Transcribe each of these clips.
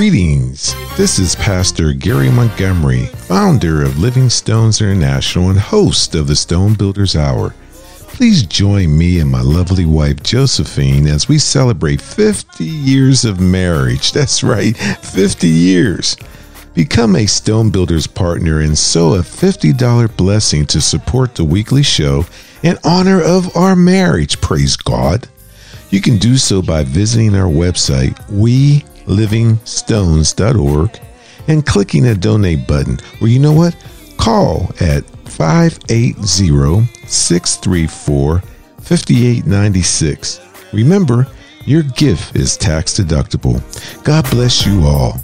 Greetings. This is Pastor Gary Montgomery, founder of Living Stones International and host of the Stone Builders Hour. Please join me and my lovely wife Josephine as we celebrate 50 years of marriage. That's right, 50 years. Become a Stone Builders partner and sow a $50 blessing to support the weekly show in honor of our marriage. Praise God. You can do so by visiting our website, welivingstones.org, and clicking the donate button. Or you know what? Call at 580 634 5896. Remember, your gift is tax deductible. God bless you all.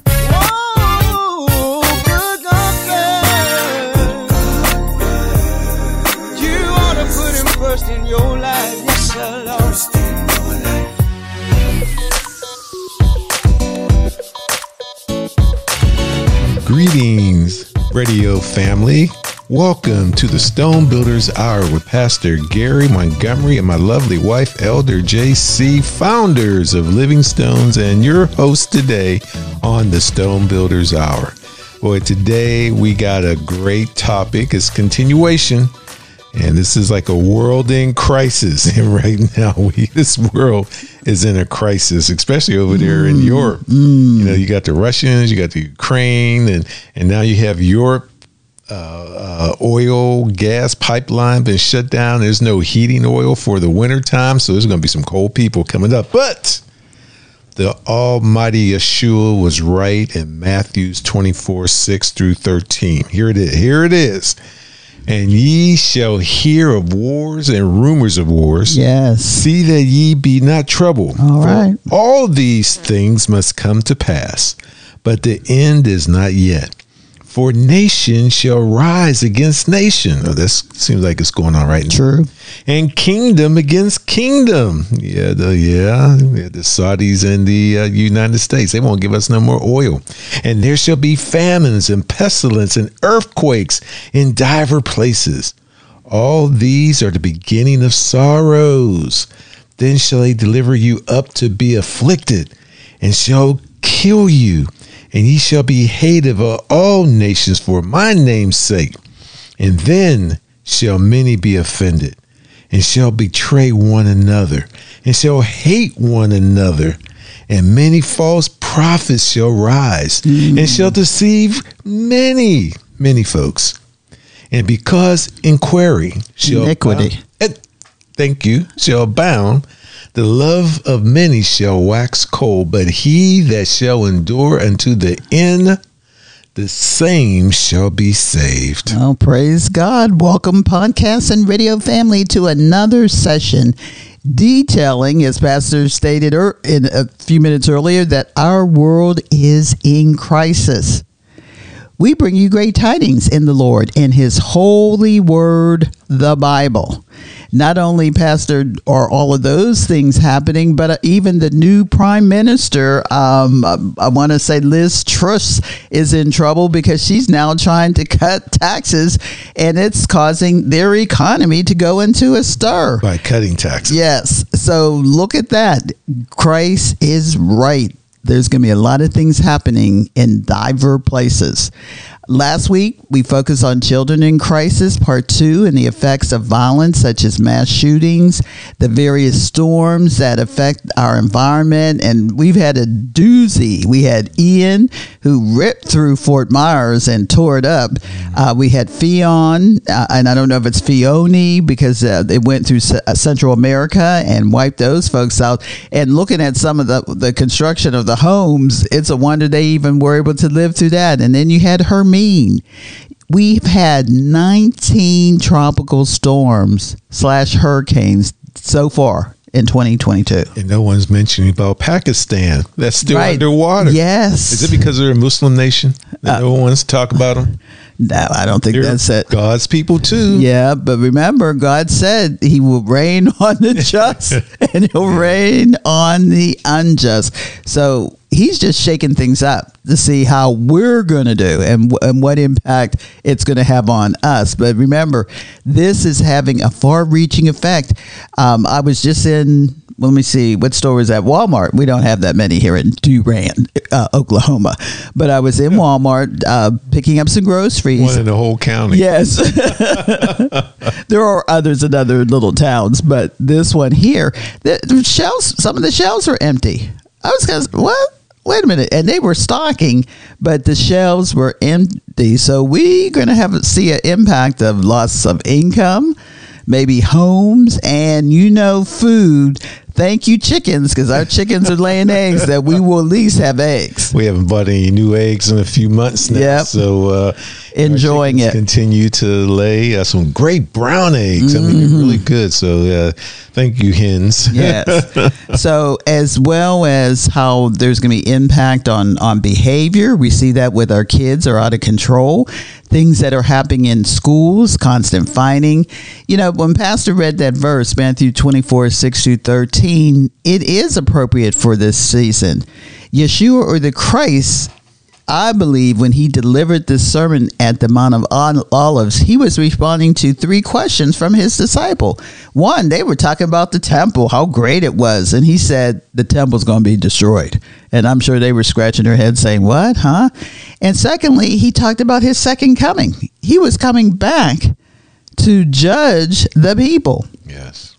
Greetings, radio family. Welcome to the Stone Builders Hour with Pastor Gary Montgomery and my lovely wife, Elder JC, founders of Living Stones, and your host today on the Stone Builders Hour. Boy, today we got a great topic. It's continuation and this is like a world in crisis. And right now, we this world is in a crisis, especially over there in mm, Europe. Mm. You know, you got the Russians, you got the Ukraine, and and now you have Europe. Uh, uh, oil gas pipeline been shut down. There's no heating oil for the winter time, so there's going to be some cold people coming up. But the Almighty Yeshua was right in Matthew's 24, 6 through 13. Here it is. Here it is and ye shall hear of wars and rumors of wars. Yes. See that ye be not troubled. All right. All these things must come to pass, but the end is not yet. For nation shall rise against nation. Oh, this seems like it's going on right now. True. And kingdom against kingdom. Yeah, the yeah, the Saudis and the uh, United States. They won't give us no more oil. And there shall be famines and pestilence and earthquakes in diver places. All these are the beginning of sorrows. Then shall they deliver you up to be afflicted, and shall kill you and ye shall be hated of all nations for my name's sake. And then shall many be offended, and shall betray one another, and shall hate one another. And many false prophets shall rise, mm. and shall deceive many, many folks. And because inquiry shall iniquity, abound, thank you, shall abound, the love of many shall wax cold, but he that shall endure unto the end, the same shall be saved. Oh, praise God. Welcome, podcast and radio family, to another session detailing, as Pastor stated er, in a few minutes earlier, that our world is in crisis. We bring you great tidings in the Lord in His holy word, the Bible not only, Pastor, are all of those things happening, but uh, even the new prime minister, um, I, I want to say Liz Truss is in trouble because she's now trying to cut taxes and it's causing their economy to go into a stir. By cutting taxes. Yes. So look at that. Christ is right. There's going to be a lot of things happening in diver places. Last week, we focused on children in crisis, part two, and the effects of violence such as mass shootings, the various storms that affect our environment. And we've had a doozy. We had Ian, who ripped through Fort Myers and tore it up. Uh, we had Fion, uh, and I don't know if it's Fioni because uh, it went through C- uh, Central America and wiped those folks out. And looking at some of the, the construction of the homes, it's a wonder they even were able to live through that. And then you had Hermine mean? We've had 19 tropical storms slash hurricanes so far in 2022. And no one's mentioning about Pakistan. That's still right. underwater. Yes. Is it because they're a Muslim nation that uh, no one wants to talk about them? No, I don't think they're that's it. God's people too. Yeah, but remember, God said He will rain on the just and He'll rain on the unjust. So he's just shaking things up to see how we're going to do and, and what impact it's going to have on us. But remember, this is having a far reaching effect. Um, I was just in let me see, what store was at Walmart? We don't have that many here in Durant, uh, Oklahoma. But I was in Walmart uh, picking up some groceries. One in the whole county. Yes. there are others in other little towns, but this one here, the, the shelves, some of the shelves were empty. I was kind of, what? Wait a minute. And they were stocking, but the shelves were empty. So we're going to have see an impact of loss of income, maybe homes, and you know, food thank you chickens because our chickens are laying eggs that we will at least have eggs We haven't bought any new eggs in a few months now, Yep. so uh, Enjoying it. Continue to lay uh, some great brown eggs. I mean, they're really good. So uh, thank you, hens. yes so as well as how there's going to be impact on on behavior we see that with our kids are out of control things that are happening in schools constant fighting you know when pastor read that verse matthew 24 6 through 13 it is appropriate for this season yeshua or the christ I believe when he delivered this sermon at the Mount of Olives, he was responding to three questions from his disciple. One, they were talking about the temple, how great it was, and he said the temple's going to be destroyed. And I'm sure they were scratching their heads saying, "What, huh?" And secondly, he talked about his second coming. He was coming back to judge the people. Yes.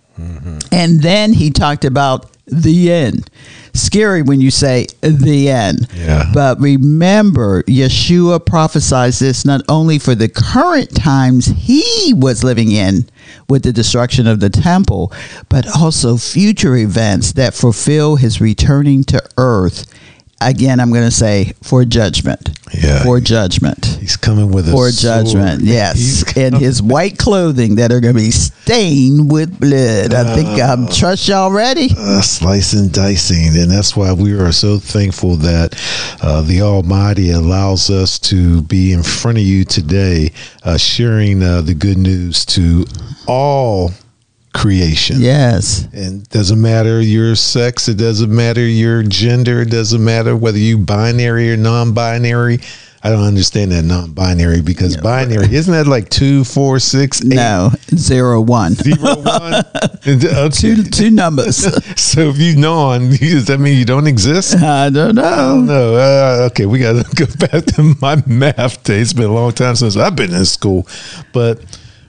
And then he talked about the end. Scary when you say the end. Yeah. But remember, Yeshua prophesied this not only for the current times he was living in with the destruction of the temple, but also future events that fulfill his returning to earth. Again, I'm going to say for judgment. Yeah. For judgment He's coming with a for judgment. He's Yes, and his white clothing that are going to be stained with blood. I think I'm trust y'all ready. uh, slicing, dicing, and that's why we are so thankful that uh, the Almighty allows us to be in front of you today, uh, sharing uh, the good news to all creation. Yes, And doesn't matter your sex, it doesn't matter your gender, it doesn't matter whether you binary or non-binary. I don't understand that non-binary because binary isn't that like two, four, six, eight, no zero one, zero, one? And, okay. two two numbers. So if you non, does that mean you don't exist? I don't know. no. Uh, okay, we got to go back to my math day. It's been a long time since I've been in school, but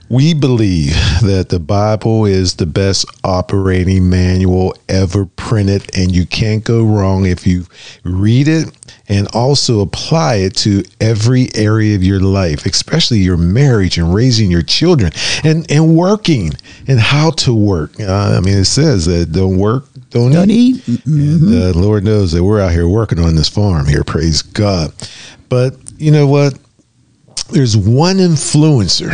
we believe that the Bible is the best operating manual ever printed, and you can't go wrong if you read it and also apply it to every area of your life, especially your marriage and raising your children and, and working and how to work. Uh, I mean, it says that don't work, don't, Don't eat. eat. And uh, Lord knows that we're out here working on this farm here. Praise God. But you know what? There's one influencer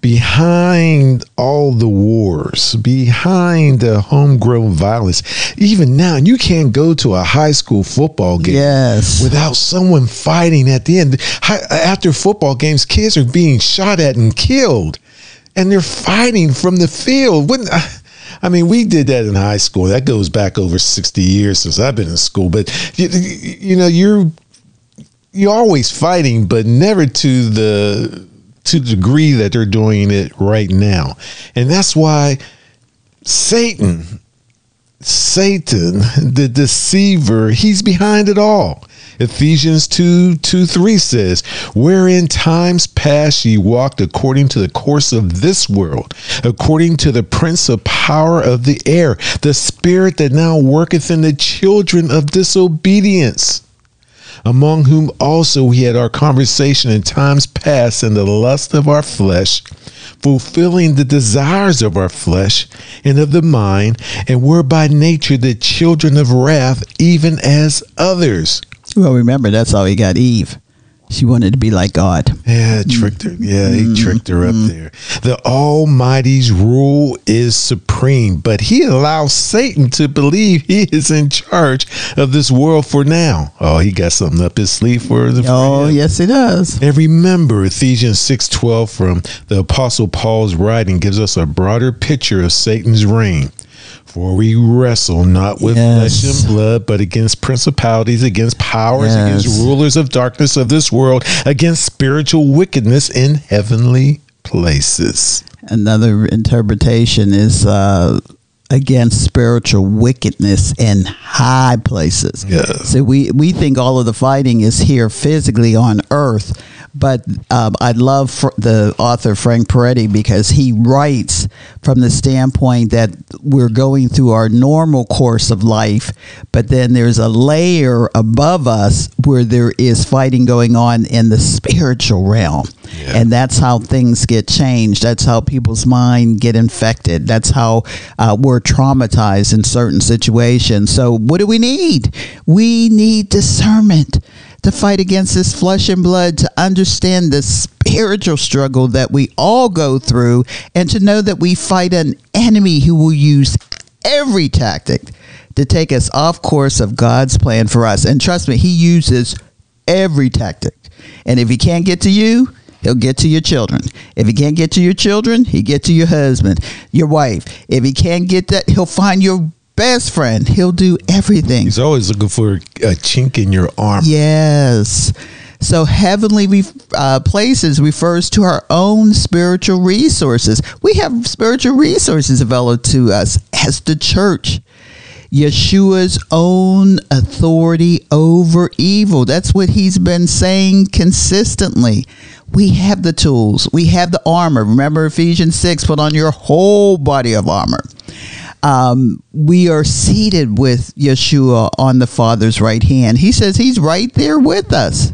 behind all the wars, behind the homegrown violence. Even now, you can't go to a high school football game Yes. without someone fighting at the end. After football games, kids are being shot at and killed, and they're fighting from the field. Wouldn't uh, I mean, we did that in high school. That goes back over sixty years since I've been in school. But you, you know, you're you're always fighting, but never to the to the degree that they're doing it right now, and that's why Satan Satan, the deceiver, he's behind it all. Ephesians 2 2 3 says, Wherein times past ye walked according to the course of this world, according to the prince of power of the air, the spirit that now worketh in the children of disobedience among whom also we had our conversation in times past in the lust of our flesh, fulfilling the desires of our flesh and of the mind, and were by nature the children of wrath, even as others. Well, remember that's how he got Eve. She wanted to be like God. Yeah, tricked her. Yeah, he mm-hmm. tricked her up mm-hmm. there. The Almighty's rule is supreme, but he allows Satan to believe he is in charge of this world for now. Oh, he got something up his sleeve for the. Oh, him. yes, he does. And remember, Ephesians 6:12 from the apostle Paul's writing gives us a broader picture of Satan's reign. For we wrestle not with Yes. flesh and blood, but against principalities, against powers, Yes. against rulers of darkness of this world, against spiritual wickedness in heavenly places. Another interpretation is uh, against spiritual wickedness in high places. Yeah. So we, we think all of the fighting is here physically on earth, but um, I love fr- the author Frank Peretti because he writes from the standpoint that we're going through our normal course of life, but then there's a layer above us where there is fighting going on in the spiritual realm. Yeah. And that's how things get changed. That's how people's mind get infected. That's how uh, we're traumatized in certain situations. So, what do we need? We need discernment to fight against this flesh and blood, to understand the spiritual struggle that we all go through, and to know that we fight an enemy who will use every tactic to take us off course of God's plan for us. And trust me, He uses every tactic. And if He can't get to you, He'll get to your children. If he can't get to your children, he get to your husband, your wife. If he can't get that, he'll find your best friend. He'll do everything. He's always looking for a chink in your arm. Yes. So heavenly re- uh, places refers to our own spiritual resources. We have spiritual resources available to us as the church. Yeshua's own authority over evil. That's what he's been saying consistently. We have the tools, we have the armor. Remember Ephesians 6 put on your whole body of armor. Um, we are seated with Yeshua on the Father's right hand. He says he's right there with us.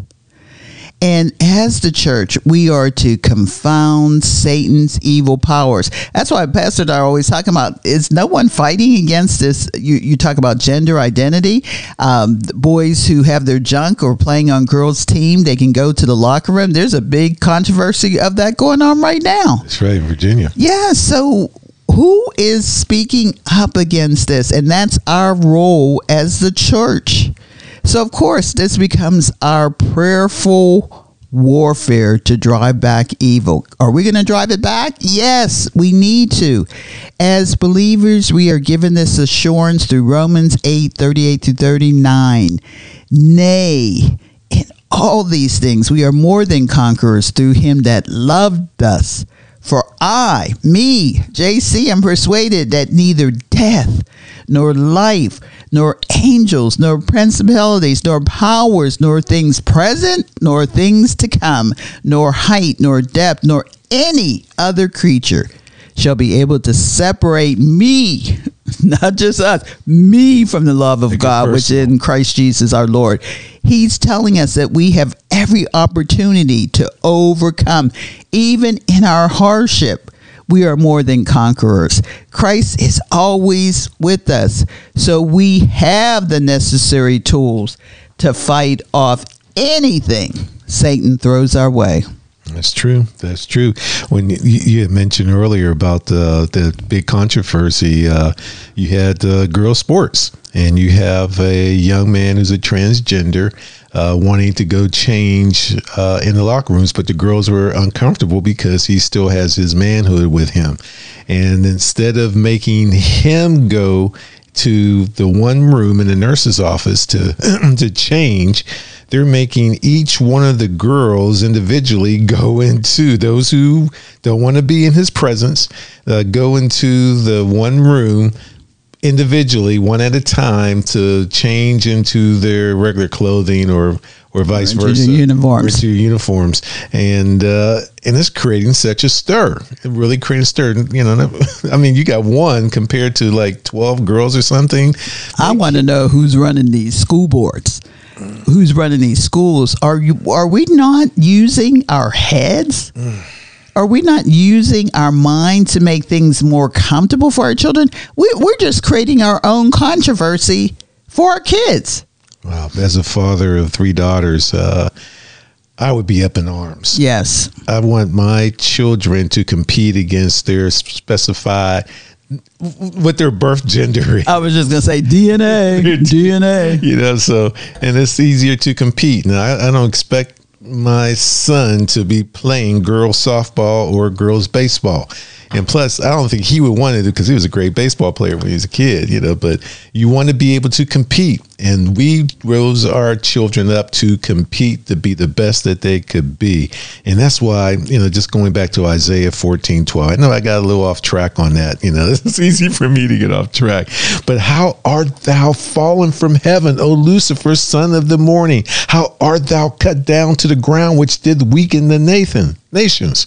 And as the church, we are to confound Satan's evil powers. That's why Pastor and I are always talking about is no one fighting against this. You, you talk about gender identity. Um, boys who have their junk or playing on girls' team, they can go to the locker room. There's a big controversy of that going on right now. That's right, in Virginia. Yeah, so who is speaking up against this? And that's our role as the church. So, of course, this becomes our prayerful warfare to drive back evil. Are we going to drive it back? Yes, we need to. As believers, we are given this assurance through Romans 8 38 to 39. Nay, in all these things, we are more than conquerors through him that loved us. For I, me, JC, am persuaded that neither death, nor life, nor angels, nor principalities, nor powers, nor things present, nor things to come, nor height, nor depth, nor any other creature shall be able to separate me, not just us, me from the love of Make God, which personal. in Christ Jesus our Lord. He's telling us that we have every opportunity to overcome, even in our hardship. We are more than conquerors. Christ is always with us. So we have the necessary tools to fight off anything Satan throws our way. That's true. That's true. When you, you mentioned earlier about the the big controversy, uh, you had uh, girl sports, and you have a young man who's a transgender uh, wanting to go change uh, in the locker rooms, but the girls were uncomfortable because he still has his manhood with him, and instead of making him go to the one room in the nurse's office to to change they're making each one of the girls individually go into those who don't want to be in his presence uh, go into the one room individually one at a time to change into their regular clothing or or vice into their versa uniforms. or to uniforms and uh and it's creating such a stir it really creating a stir you know i mean you got one compared to like 12 girls or something I want to know who's running these school boards. Who's running these schools? Are you are we not using our heads? Are we not using our mind to make things more comfortable for our children? We, we're just creating our own controversy for our kids. Wow, as a father of three daughters, uh, I would be up in arms. Yes. I want my children to compete against their specified what their birth gender is. I was just gonna say DNA, DNA. You know, so and it's easier to compete. Now, I, I don't expect my son to be playing girls softball or girls baseball. And plus, I don't think he would want it because he was a great baseball player when he was a kid, you know. But you want to be able to compete, and we rose our children up to compete to be the best that they could be, and that's why you know, just going back to Isaiah fourteen twelve. I know I got a little off track on that. You know, it's easy for me to get off track. But how art thou fallen from heaven, O Lucifer, son of the morning? How art thou cut down to the ground, which did weaken the Nathan nations?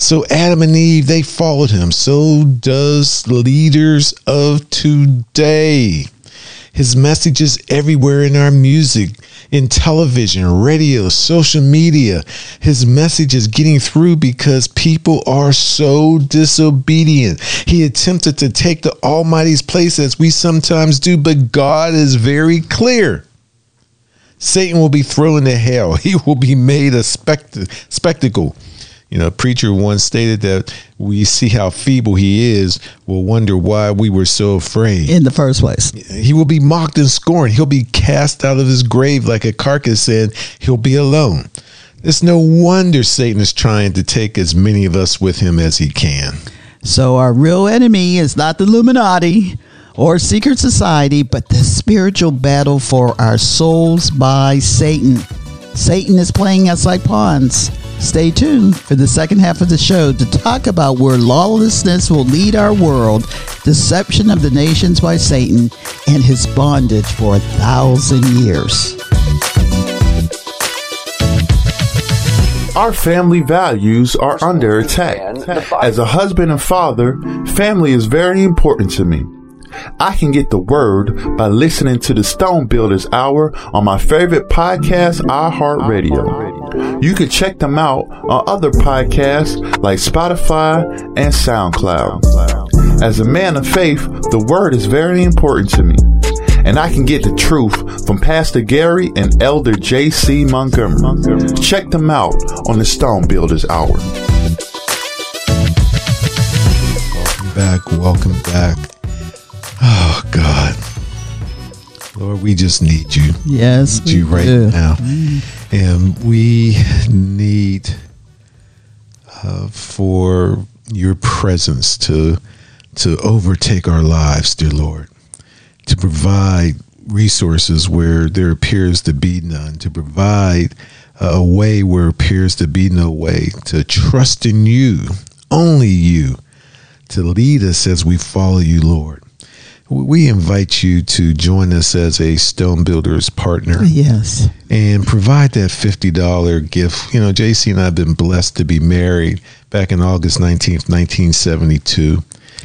So Adam and Eve, they followed him. So does leaders of today. His message is everywhere in our music, in television, radio, social media. His message is getting through because people are so disobedient. He attempted to take the Almighty's place as we sometimes do, but God is very clear. Satan will be thrown into hell. He will be made a spect- spectacle. You know, a preacher once stated that we see how feeble he is, will wonder why we were so afraid. In the first place, he will be mocked and scorned. He'll be cast out of his grave like a carcass, and he'll be alone. It's no wonder Satan is trying to take as many of us with him as he can. So, our real enemy is not the Illuminati or secret society, but the spiritual battle for our souls by Satan. Satan is playing us like pawns. Stay tuned for the second half of the show to talk about where lawlessness will lead our world, deception of the nations by Satan, and his bondage for a thousand years. Our family values are under attack. As a husband and father, family is very important to me. I can get the word by listening to the Stone Builders Hour on my favorite podcast, iHeartRadio. You can check them out on other podcasts like Spotify and SoundCloud. As a man of faith, the word is very important to me. And I can get the truth from Pastor Gary and Elder J.C. Montgomery. Check them out on the Stone Builders Hour. Welcome back. Welcome back. Oh God, Lord, we just need you. Yes, need you right do. now, and we need uh, for your presence to to overtake our lives, dear Lord, to provide resources where there appears to be none, to provide a way where appears to be no way, to trust in you, only you, to lead us as we follow you, Lord we invite you to join us as a stone builders partner Yes. and provide that $50 gift you know jc and i've been blessed to be married back in august 19th 1972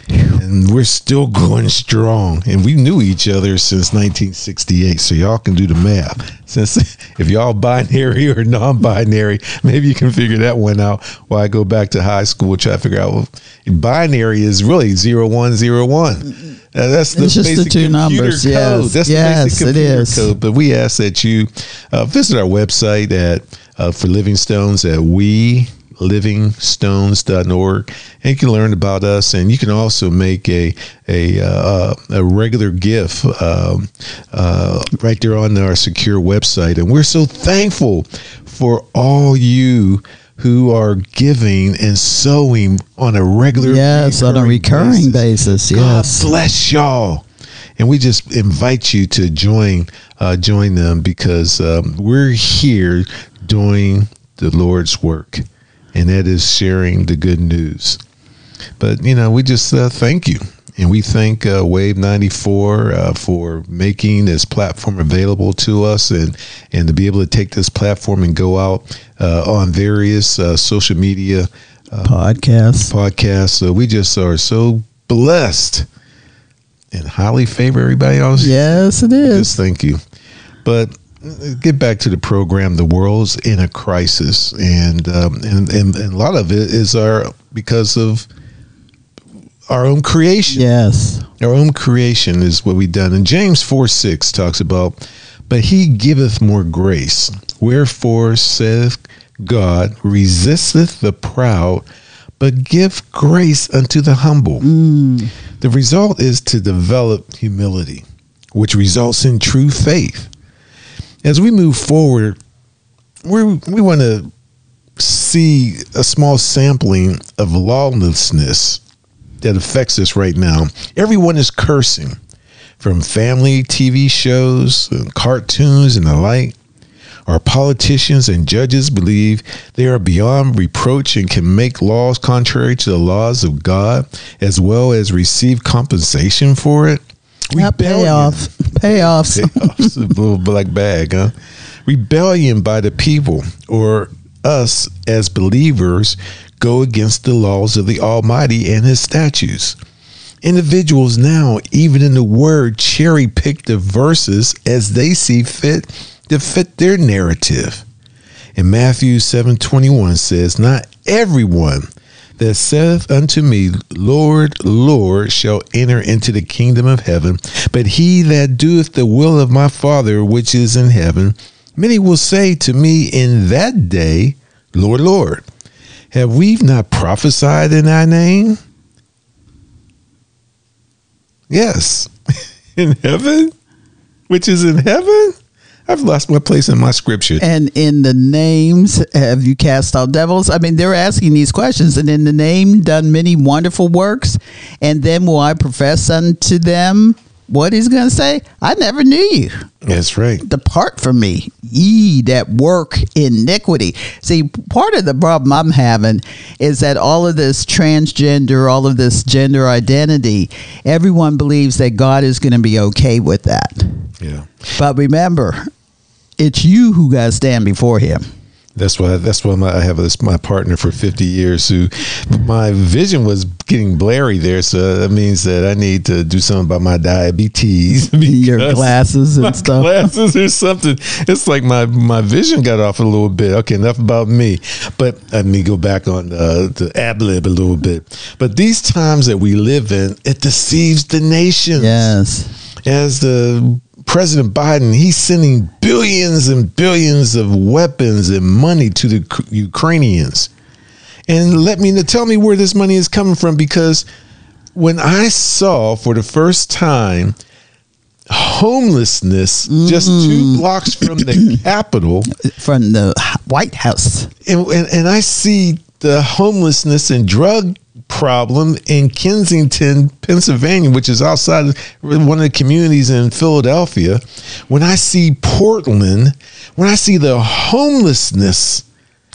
and we're still going strong and we knew each other since 1968 so y'all can do the math since if y'all binary or non-binary maybe you can figure that one out while i go back to high school try to figure out well, binary is really 0101 uh, that's the It's just the two numbers, code. yes. That's Yes, the basic computer is. code. But we ask that you uh, visit our website at uh, for Living Stones at we livingstones.org and you can learn about us and you can also make a a, uh, a regular gift um, uh, right there on our secure website and we're so thankful for all you who are giving and sowing on a regular Yes, on a recurring basis. Yes. God bless y'all. And we just invite you to join uh, join them because um, we're here doing the Lord's work, and that is sharing the good news. But you know, we just uh, thank you, and we thank uh, Wave ninety four uh, for making this platform available to us, and and to be able to take this platform and go out uh, on various uh, social media Podcast. podcasts. So we just are so blessed and highly favor everybody else. Yes, it is. Just thank you. But uh, get back to the program. The world's in a crisis, and um, and, and and a lot of it is our because of our own creation. Yes. Our own creation is what we've done. And James 4 6 talks about, but he giveth more grace. Wherefore saith God, resisteth the proud, but give grace unto the humble. The result is to develop humility, which results in true faith. As we move forward, we we want to see a small sampling of lawlessness that affects us right now. Everyone is cursing from family TV shows, and cartoons, and the like. Our politicians and judges believe they are beyond reproach and can make laws contrary to the laws of God, as well as receive compensation for it. Payoff. Payoffs. Payoffs. a little black bag, huh? Rebellion by the people or us as believers go against the laws of the Almighty and His statutes. Individuals now, even in the Word, cherry pick the verses as they see fit to fit their narrative. And Matthew 7:21 says, Not everyone that saith unto me, Lord, Lord, shall enter into the kingdom of heaven, but he that doeth the will of my Father which is in heaven. Many will say to me in that day, Lord, Lord, have we not prophesied in thy name? Yes. in heaven? Which is in heaven? I've lost my place in my scripture. And in the names, have you cast out devils? I mean, they're asking these questions. And in the name, done many wonderful works. And then will I profess unto them what he's going to say? I never knew you. That's right. Depart from me, ye that work iniquity. See, part of the problem I'm having is that all of this transgender, all of this gender identity, everyone believes that God is going to be okay with that. Yeah. But remember, it's you who got to stand before Him. That's why. That's why my, I have this my partner for fifty years. Who my vision was getting blurry there, so that means that I need to do something about my diabetes. Your glasses and stuff. Glasses or something. It's like my my vision got off a little bit. Okay, enough about me. But let me go back on uh, the ab lib a little bit. But these times that we live in, it deceives the nation. Yes. As the President Biden, he's sending billions and billions of weapons and money to the Ukrainians. And let me tell me where this money is coming from because when I saw for the first time homelessness just two mm. blocks from the Capitol, From the White House. and, and, and I see the homelessness and drug problem in Kensington, Pennsylvania, which is outside one of the communities in Philadelphia. When I see Portland, when I see the homelessness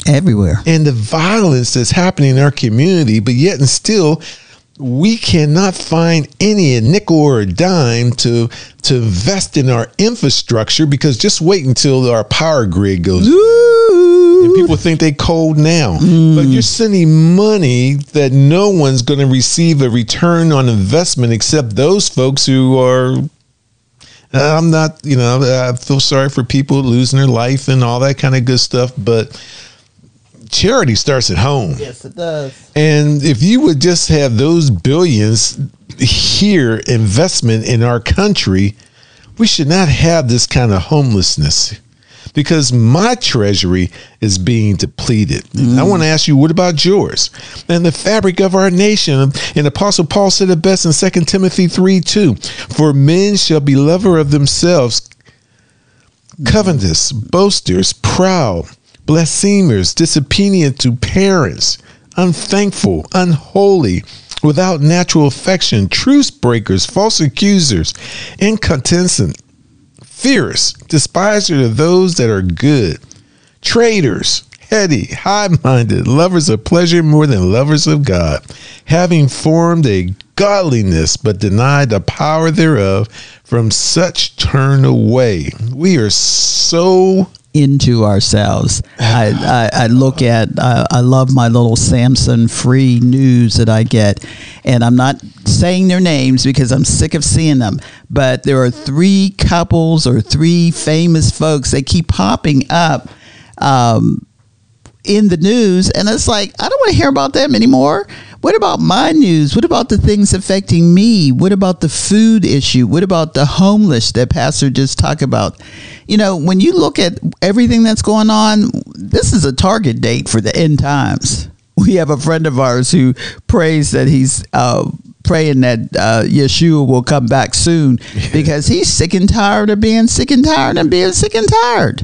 Everywhere. and the violence that's happening in our community, but yet and still, we cannot find any a nickel or a dime to to invest in our infrastructure because just wait until our power grid goes and people think they cold now. But mm. you're sending money that no one's going to receive a return on investment except those folks who are uh, i'm not you know i feel sorry for people losing their life and all that kind of good stuff but charity starts at home Yes, it does. and if you would just have those billions here investment in our country, we should not have this kind of homelessness because my treasury is being depleted. I want to ask you, what about yours? And the fabric of our nation. And Apostle Paul said it best in 2 Timothy 3 2 For men shall be lover of themselves, covetous, boasters, proud, blasphemers, disobedient to parents, unthankful, unholy, without natural affection, truce breakers, false accusers, incontinent, fierce, despisers of those that are good, traitors, heady, high minded, lovers of pleasure more than lovers of God, having formed a godliness but denied the power thereof, from such turn away. We are so into ourselves. I, I, I look at, I, I love my little Samsung Free news that I get. And I'm not saying their names because I'm sick of seeing them. But there are three couples or three famous folks. They keep popping up. Um, in the news and it's like i don't want to hear about them anymore what about my news? What about the things affecting me? What about the food issue? What about the homeless that pastor just talked about? You know when you look at everything that's going on this is a target date for the end times. We have a friend of ours who prays that he's uh, praying that uh, Yeshua will come back soon because he's sick and tired of being sick and tired and being sick and tired.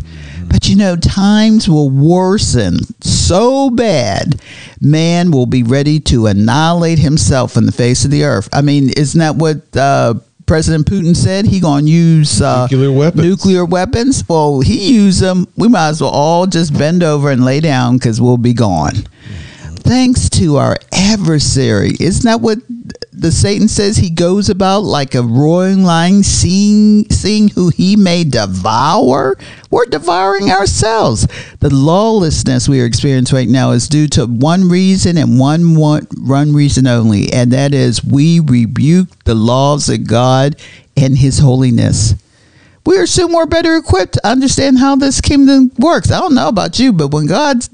But you know, times will worsen so bad, man will be ready to annihilate himself in the face of the earth. I mean, isn't that what uh, President Putin said? He gonna use uh, Nuclear weapons. Nuclear weapons. Well, he used them. We might as well all just bend over and lay down because we'll be gone. Thanks to our adversary. Isn't that what the Satan says he goes about like a roaring lion, seeing seeing who he may devour. We're devouring ourselves. The lawlessness we are experiencing right now is due to one reason and one one, one reason only, and that is we rebuke the laws of God and His holiness. We are soon more better equipped to understand how this kingdom works. I don't know about you, but when God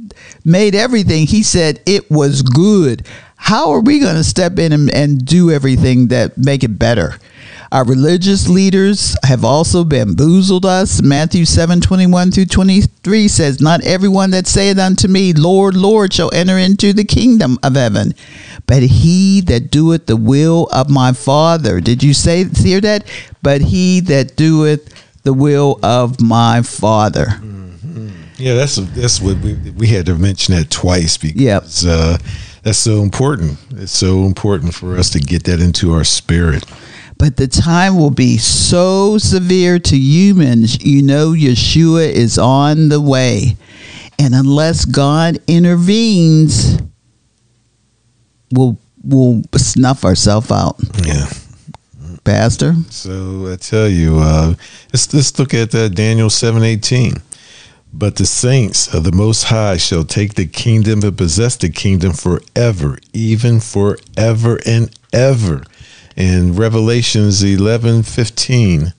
made everything, He said it was good how are we going to step in and, and, do everything that make it better? Our religious leaders have also bamboozled us. Matthew 7 21 through 23 says not everyone that saith unto me lord lord shall enter into the kingdom of heaven but he that doeth the will of my father. Did you say hear that? But he that doeth the will of my father. Mm-hmm. yeah that's that's what we, we had to mention that twice because yep. uh, that's so important. It's so important for us to get that into our spirit. But the time will be so severe to humans, you know, Yeshua is on the way. And unless God intervenes, we'll, we'll snuff ourselves out. Yeah. Pastor? So I tell you, uh, let's, let's look at uh, Daniel 718. But the saints of the Most High shall take the kingdom and possess the kingdom forever, even forever and ever. In Revelations 11 15,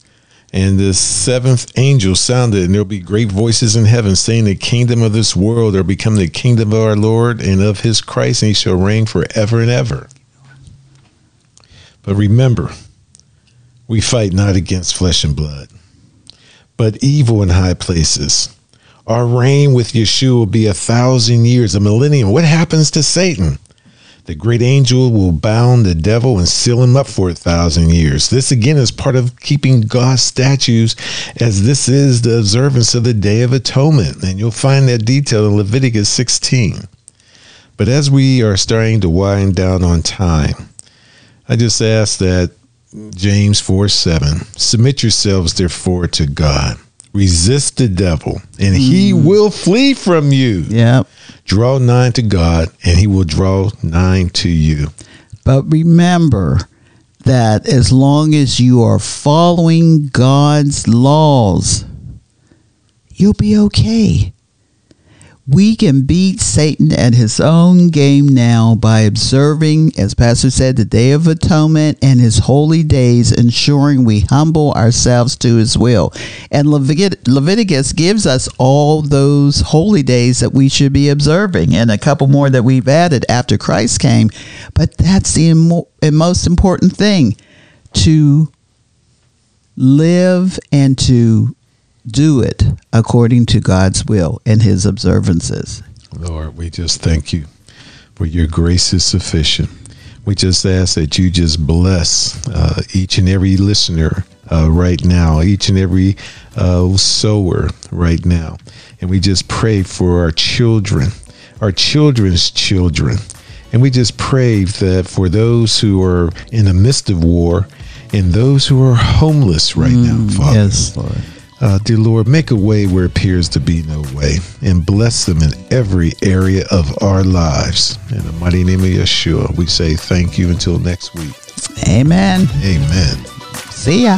and the seventh angel sounded, and there'll be great voices in heaven saying, The kingdom of this world are become the kingdom of our Lord and of his Christ, and he shall reign forever and ever. But remember, we fight not against flesh and blood, but evil in high places our reign with Yeshua will be a thousand years, a millennium. What happens to Satan? The great angel will bound the devil and seal him up for a thousand years. This again is part of keeping God's statutes, as this is the observance of the Day of Atonement. And you'll find that detail in Leviticus 16. But as we are starting to wind down on time, I just ask that James 4 7, submit yourselves therefore to God resist the devil and he mm. will flee from you. Yeah. Draw nigh to God and he will draw nigh to you. But remember that as long as you are following God's laws, you'll be okay. We can beat Satan at his own game now by observing, as Pastor said, the Day of Atonement and his holy days, ensuring we humble ourselves to his will. And Levit- Leviticus gives us all those holy days that we should be observing, and a couple more that we've added after Christ came. But that's the Im- most important thing to live and to do it according to God's will and his observances. Lord, we just thank you for your grace is sufficient. We just ask that you just bless uh, each and every listener uh, right now, each and every uh, sower right now. And we just pray for our children, our children's children. And we just pray that for those who are in the midst of war and those who are homeless right mm, now, Father. Yes, Lord. Uh, dear Lord, make a way where appears to be no way and bless them in every area of our lives. In the mighty name of Yeshua, we say thank you until next week. Amen. Amen. See ya.